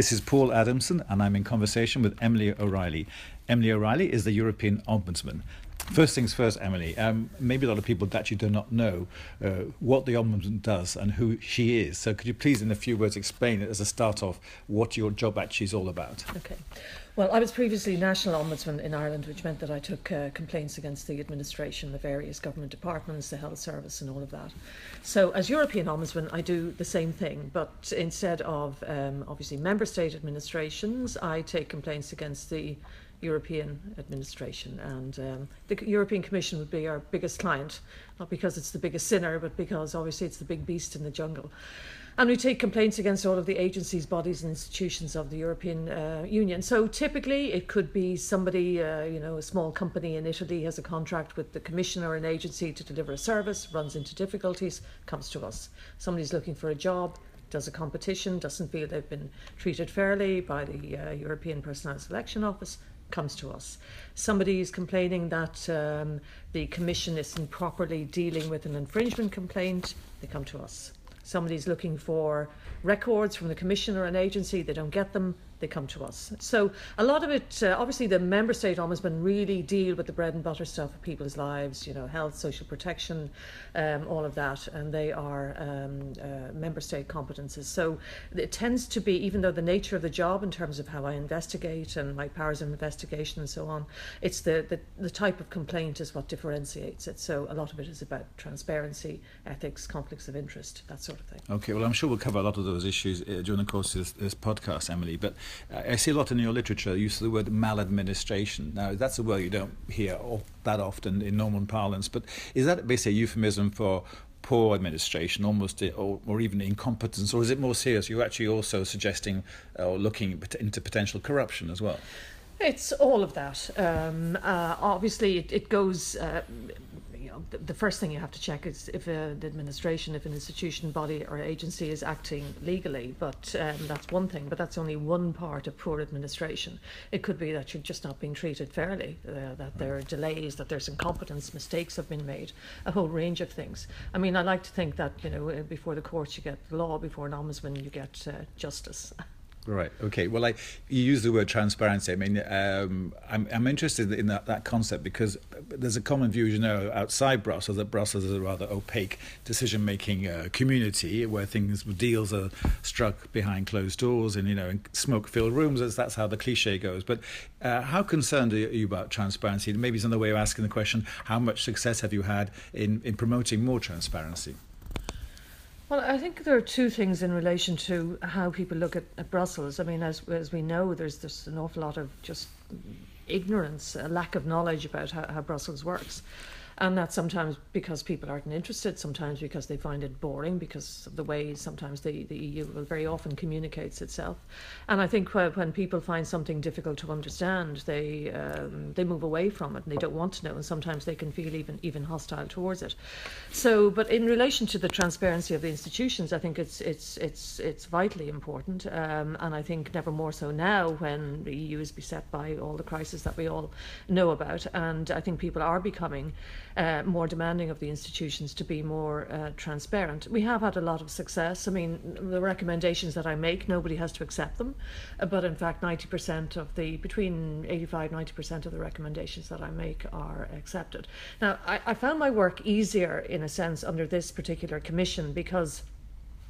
This is Paul Adamson, and I'm in conversation with Emily O'Reilly. Emily O'Reilly is the European Ombudsman. First things first, Emily. Um, maybe a lot of people actually do not know uh, what the Ombudsman does and who she is. So, could you please, in a few words, explain as a start off what your job actually is all about? Okay. Well, I was previously National Ombudsman in Ireland, which meant that I took uh, complaints against the administration, the various government departments, the health service, and all of that. So, as European Ombudsman, I do the same thing, but instead of um, obviously member state administrations, I take complaints against the European administration. And um, the European Commission would be our biggest client, not because it's the biggest sinner, but because obviously it's the big beast in the jungle. And we take complaints against all of the agencies, bodies, and institutions of the European uh, Union. So typically, it could be somebody, uh, you know, a small company in Italy has a contract with the Commission or an agency to deliver a service, runs into difficulties, comes to us. Somebody's looking for a job, does a competition, doesn't feel they've been treated fairly by the uh, European Personnel Selection Office, comes to us. Somebody is complaining that um, the Commission isn't properly dealing with an infringement complaint, they come to us. Somebody's looking for records from the Commission or an agency, they don't get them, they come to us. So a lot of it, uh, obviously, the member state ombudsman really deal with the bread and butter stuff of people's lives, you know, health, social protection, um, all of that, and they are um, uh, member state competences. So it tends to be, even though the nature of the job in terms of how I investigate and my powers of investigation and so on, it's the, the, the type of complaint is what differentiates it. So a lot of it is about transparency, ethics, conflicts of interest, that sort of thing. Okay, well, I'm sure we'll cover a lot of those issues uh, during the course of this, this podcast, Emily, but I see a lot in your literature use of the word maladministration. Now, that's a word you don't hear that often in normal parlance, but is that basically a euphemism for poor administration, almost, or, or even incompetence, or is it more serious? You're actually also suggesting or looking into potential corruption as well. It's all of that. Um, uh, obviously, it, it goes. Uh, the, the first thing you have to check is if uh, the administration, if an institution, body, or agency is acting legally. But um, that's one thing, but that's only one part of poor administration. It could be that you're just not being treated fairly, uh, that there are delays, that there's incompetence, mistakes have been made, a whole range of things. I mean, I like to think that, you know, uh, before the courts you get law, before an ombudsman you get uh, justice. Right. Okay. Well, I you use the word transparency. I mean, um, I'm I'm interested in that, that concept because there's a common view, you know, outside Brussels that Brussels is a rather opaque decision-making uh, community where things deals are struck behind closed doors and you know in smoke-filled rooms. That's, that's how the cliche goes. But uh, how concerned are you about transparency? Maybe it's another way of asking the question: How much success have you had in in promoting more transparency? Well, I think there are two things in relation to how people look at, at Brussels. I mean, as, as we know, there's, there's an awful lot of just ignorance, a lack of knowledge about how, how Brussels works. And that's sometimes because people aren't interested, sometimes because they find it boring, because of the way sometimes the, the EU very often communicates itself. And I think when people find something difficult to understand, they um, they move away from it and they don't want to know, and sometimes they can feel even even hostile towards it. So, but in relation to the transparency of the institutions, I think it's it's it's it's vitally important, um, and I think never more so now when the EU is beset by all the crises that we all know about, and I think people are becoming uh, more demanding of the institutions to be more uh, transparent. We have had a lot of success. I mean, the recommendations that I make, nobody has to accept them, uh, but in fact, 90% of the, between 85 90% of the recommendations that I make are accepted. Now, I, I found my work easier in a sense under this particular commission because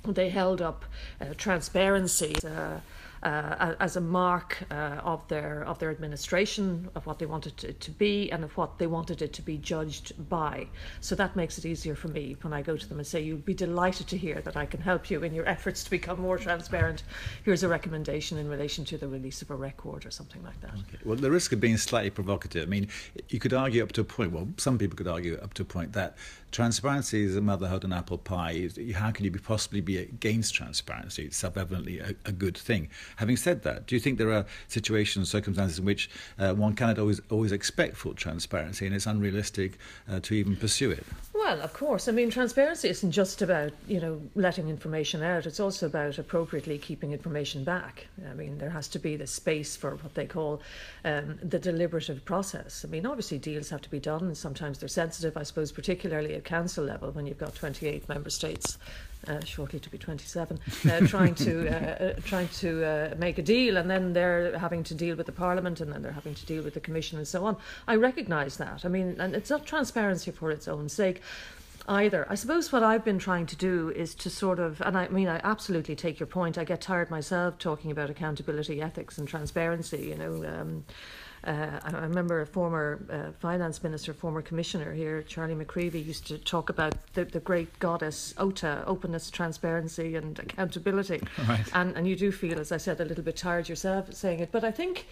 they held up uh, transparency. Uh, uh, as a mark uh, of their of their administration, of what they wanted it to be, and of what they wanted it to be judged by. So that makes it easier for me when I go to them and say, "You'd be delighted to hear that I can help you in your efforts to become more transparent. Here's a recommendation in relation to the release of a record or something like that." Okay. Well, the risk of being slightly provocative. I mean, you could argue up to a point. Well, some people could argue up to a point that transparency is a motherhood and apple pie. How can you possibly be against transparency? It's self-evidently a, a good thing. Having said that, do you think there are situations, circumstances in which uh, one cannot always always expect full transparency, and it's unrealistic uh, to even pursue it? Well, of course. I mean, transparency isn't just about you know letting information out. It's also about appropriately keeping information back. I mean, there has to be the space for what they call um, the deliberative process. I mean, obviously deals have to be done, and sometimes they're sensitive. I suppose, particularly at council level, when you've got 28 member states uh, shortly to be 27, uh, trying to uh, uh trying to uh, make a deal, and then they're having to deal with the Parliament, and then they're having to deal with the Commission, and so on. I recognise that. I mean, and it's not transparency for its own sake either. I suppose what I've been trying to do is to sort of, and I mean, I absolutely take your point. I get tired myself talking about accountability, ethics, and transparency. You know. Um, uh, I remember a former uh, finance minister, former commissioner here, Charlie McCreevy, used to talk about the, the great goddess OTA, openness, transparency, and accountability. Right. And, and you do feel, as I said, a little bit tired yourself saying it. But I think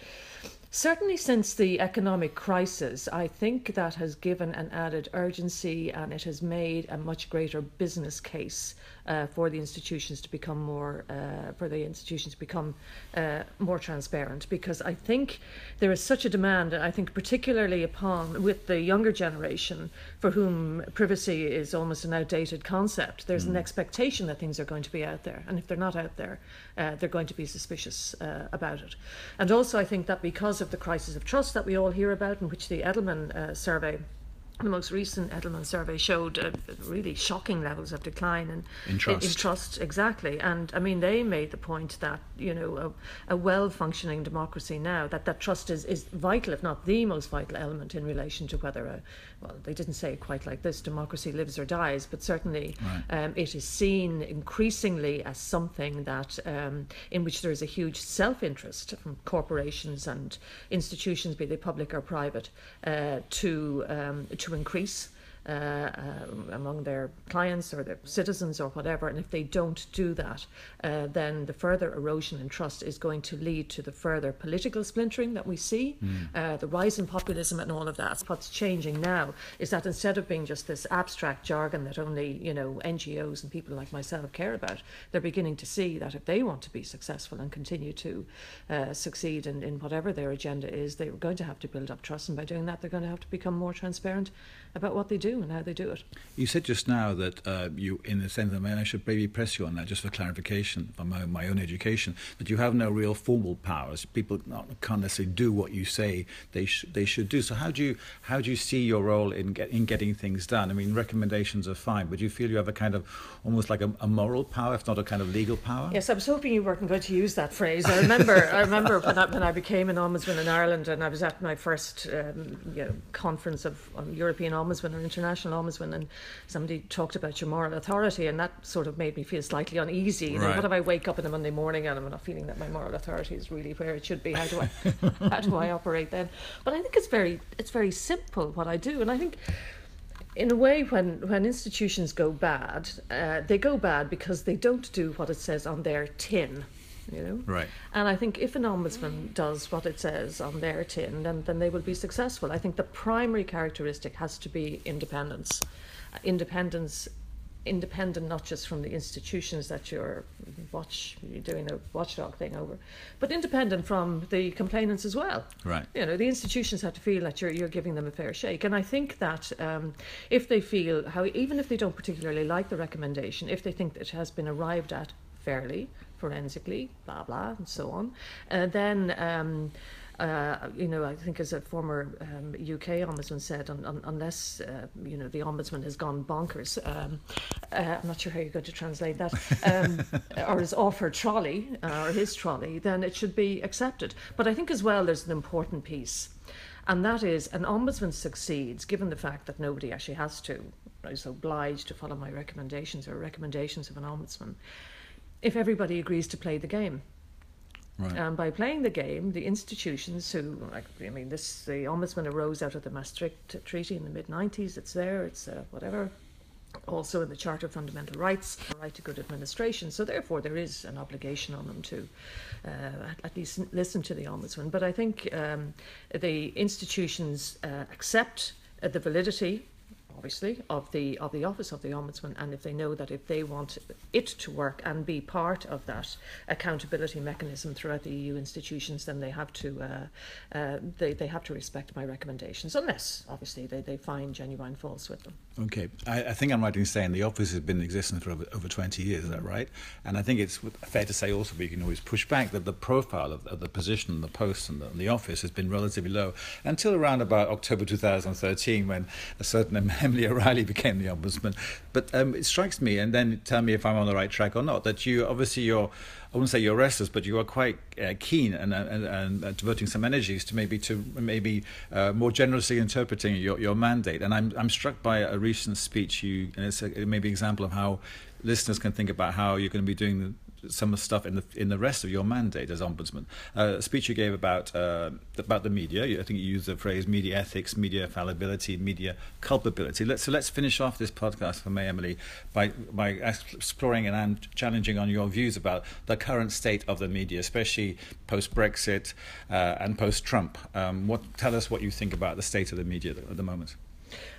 Certainly, since the economic crisis, I think that has given an added urgency and it has made a much greater business case uh, for the institutions to become more, uh, for the institutions to become uh, more transparent. Because I think there is such a demand, and I think particularly upon with the younger generation, for whom privacy is almost an outdated concept. There's mm. an expectation that things are going to be out there, and if they're not out there, uh, they're going to be suspicious uh, about it. And also, I think that because of the crisis of trust that we all hear about, in which the Edelman uh, survey the most recent Edelman survey showed uh, really shocking levels of decline in, in trust. In, in, trust, exactly. And I mean, they made the point that you know a, a well-functioning democracy now that that trust is is vital, if not the most vital element in relation to whether a well, they didn't say it quite like this: democracy lives or dies. But certainly, right. um, it is seen increasingly as something that um, in which there is a huge self-interest from corporations and institutions, be they public or private, uh, to um, to to increase uh, uh, among their clients or their citizens or whatever. And if they don't do that, uh, then the further erosion in trust is going to lead to the further political splintering that we see, mm. the rise in populism, and all of that. What's changing now is that instead of being just this abstract jargon that only you know NGOs and people like myself care about, they're beginning to see that if they want to be successful and continue to uh, succeed in, in whatever their agenda is, they're going to have to build up trust, and by doing that, they're going to have to become more transparent about what they do and how they do it. You said just now that uh, you, in the sense, I mean, I should maybe press you on that just for clarification from my, my own education, that you have no real formal powers. People can't necessarily do what you say they sh- they should do. So how do you how do you see your role in get, in getting things done? I mean, recommendations are fine, but do you feel you have a kind of almost like a, a moral power, if not a kind of legal power? Yes, I was hoping you weren't going to use that phrase. I remember I remember when I, when I became an ombudsman in Ireland, and I was at my first um, you know, conference of um, European ombudsman or international ombudsman, and somebody talked about your moral authority, and that sort of made me feel slightly uneasy. You know, what if I wake up on a Monday morning and I'm not feeling that my moral authority is really where it should be? How do I how do I operate then? But I think it's very it's very simple what I do, and I think in a way, when, when institutions go bad, uh, they go bad because they don't do what it says on their tin you know. Right. And I think if an ombudsman does what it says on their tin, then then they will be successful. I think the primary characteristic has to be independence. Uh, independence independent not just from the institutions that you're watch you're doing a watchdog thing over, but independent from the complainants as well. Right. You know, the institutions have to feel that you're you're giving them a fair shake, and I think that um, if they feel how even if they don't particularly like the recommendation, if they think that it has been arrived at fairly, forensically, blah blah, and so on. Uh, then. Um, uh, you know, I think as a former um, UK ombudsman said, un- un- unless uh, you know the ombudsman has gone bonkers, um, uh, I'm not sure how you're going to translate that, um, or is offered trolley uh, or his trolley, then it should be accepted. But I think as well there's an important piece, and that is an ombudsman succeeds given the fact that nobody actually has to is obliged to follow my recommendations or recommendations of an ombudsman if everybody agrees to play the game. Right. And by playing the game, the institutions who, like, I mean, this the ombudsman arose out of the Maastricht Treaty in the mid '90s. It's there. It's uh, whatever. Also in the Charter of Fundamental Rights, the right to good administration. So therefore, there is an obligation on them to uh, at least listen to the ombudsman. But I think um, the institutions uh, accept uh, the validity obviously, of the of the office of the ombudsman, and if they know that if they want it to work and be part of that accountability mechanism throughout the EU institutions, then they have to uh, uh, they they have to respect my recommendations, unless obviously they, they find genuine faults with them. Okay, I, I, think I'm right in saying the office has been in existence for over, over 20 years, is that right? And I think it's fair to say also, you can always push back, that the profile of, of the position, the post, and the, and the, office has been relatively low until around about October 2013 when a certain Emily O'Reilly became the ombudsman. But um, it strikes me, and then tell me if I'm on the right track or not, that you obviously you're I wouldn't say you're restless, but you are quite uh, keen and, and, and uh, devoting some energies to maybe to maybe uh, more generously interpreting your, your mandate. And I'm I'm struck by a recent speech you, and it's a, it may be an example of how listeners can think about how you're going to be doing some of the stuff in the in the rest of your mandate as ombudsman. Uh, a speech you gave about uh, about the media. I think you used the phrase media ethics, media fallibility, media culpability. Let's, so let's finish off this podcast for May Emily by by exploring and challenging on your views about the current state of the media, especially post Brexit uh, and post Trump. Um, what tell us what you think about the state of the media at the moment.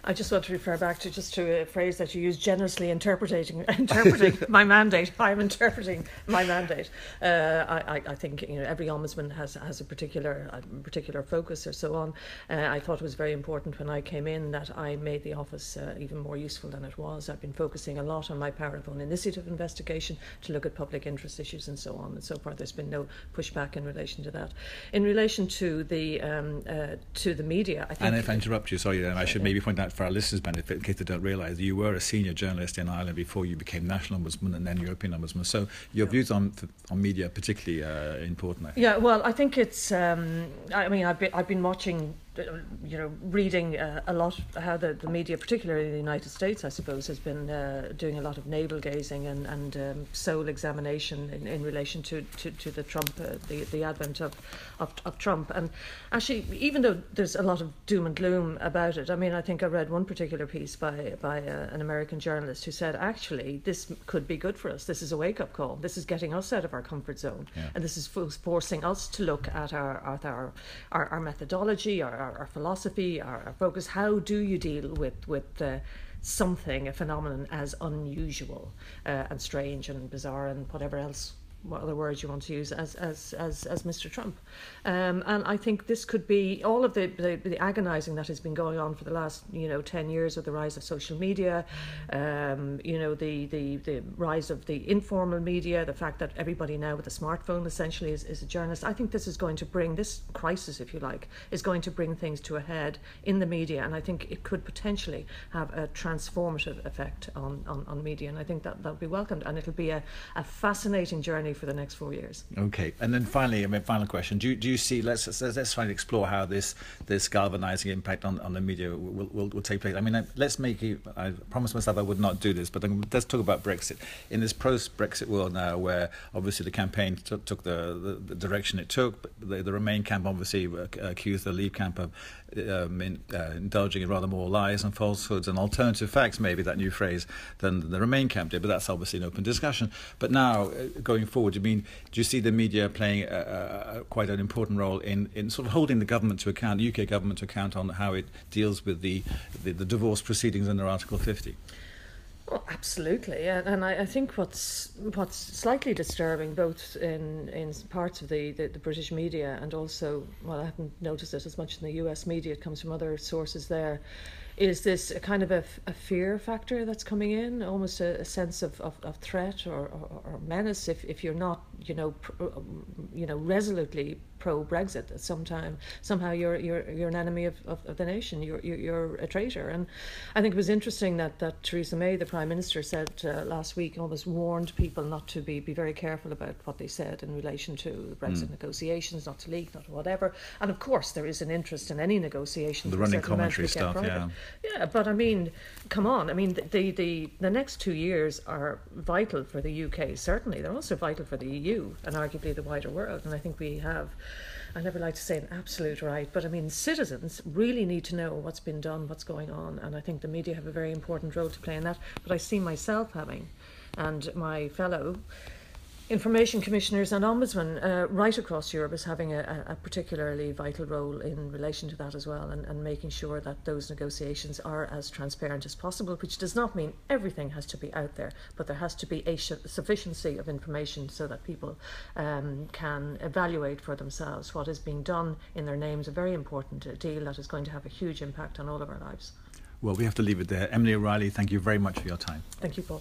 I just want to refer back to just to a phrase that you used generously interpreting interpreting my mandate. I'm interpreting my mandate. Uh, I, I think you know every ombudsman has has a particular a particular focus or so on. Uh, I thought it was very important when I came in that I made the office uh, even more useful than it was. I've been focusing a lot on my power of own initiative investigation to look at public interest issues and so on. And so far, there's been no pushback in relation to that. In relation to the um, uh, to the media, I think. And if I interrupt you, sorry, I should maybe point out for our listeners' benefit, in case they don't realise, you were a senior journalist in Ireland before you became national ombudsman and then European ombudsman. So your yeah. views on on media are particularly uh, important. Yeah, well, I think it's. Um, I mean, I've been, I've been watching you know, reading uh, a lot how the, the media, particularly in the United States, I suppose, has been uh, doing a lot of navel gazing and, and um, soul examination in, in relation to, to, to the Trump, uh, the, the advent of, of, of Trump. And actually, even though there's a lot of doom and gloom about it, I mean, I think I read one particular piece by, by uh, an American journalist who said, actually, this could be good for us. This is a wake up call. This is getting us out of our comfort zone. Yeah. And this is forcing us to look at our, our, our, our methodology, our, our, our philosophy, our, our, focus. How do you deal with with uh, something, a phenomenon as unusual uh, and strange and bizarre and whatever else what other words you want to use as as as, as Mr. Trump, um, and I think this could be all of the, the, the agonising that has been going on for the last you know ten years with the rise of social media, um, you know the, the the rise of the informal media, the fact that everybody now with a smartphone essentially is, is a journalist. I think this is going to bring this crisis, if you like, is going to bring things to a head in the media, and I think it could potentially have a transformative effect on on, on media, and I think that that will be welcomed, and it'll be a, a fascinating journey for the next four years. Okay, and then finally, I mean, final question: Do you, do you see? Let's let's, let's and explore how this this galvanizing impact on, on the media will, will, will take place. I mean, let's make it. I promised myself I would not do this, but let's talk about Brexit in this post-Brexit world now, where obviously the campaign took, took the, the, the direction it took. The, the Remain camp obviously uh, accused the Leave camp of um, in, uh, indulging in rather more lies and falsehoods and alternative facts, maybe that new phrase, than the Remain camp did. But that's obviously an open discussion. But now, uh, going forward, I mean, do you see the media playing a, a, quite an important role in, in sort of holding the government to account, the UK government to account on how it deals with the, the, the divorce proceedings under Article 50? Well, absolutely, and, and I, I, think what's what's slightly disturbing, both in, in parts of the, the, the, British media and also, well, I haven't noticed it as much in the U.S. media. It comes from other sources there. Is this a kind of a, a fear factor that's coming in, almost a, a sense of, of, of threat or, or, or, menace if, if you're not, you know, pr- you know, resolutely pro Brexit at some time. Somehow you're you're you're an enemy of, of, of, the nation. You're, you're you're a traitor. And I think it was interesting that that Theresa May, the Prime Minister, said uh, last week, almost warned people not to be be very careful about what they said in relation to the Brexit mm. negotiations, not to leak, not to whatever. And of course, there is an interest in any negotiations. The running commentary stuff, yeah. Yeah, but I mean, come on. I mean, the the the next two years are vital for the UK. Certainly, they're also vital for the EU and arguably the wider world. And I think we have I never like to say an absolute right, but I mean, citizens really need to know what's been done, what's going on, and I think the media have a very important role to play in that. But I see myself having, and my fellow information commissioners and ombudsmen uh, right across Europe is having a, a, particularly vital role in relation to that as well and, and making sure that those negotiations are as transparent as possible, which does not mean everything has to be out there, but there has to be a sufficiency of information so that people um, can evaluate for themselves what is being done in their names, a very important deal that is going to have a huge impact on all of our lives. Well, we have to leave it there. Emily O'Reilly, thank you very much for your time. Thank you, Paul.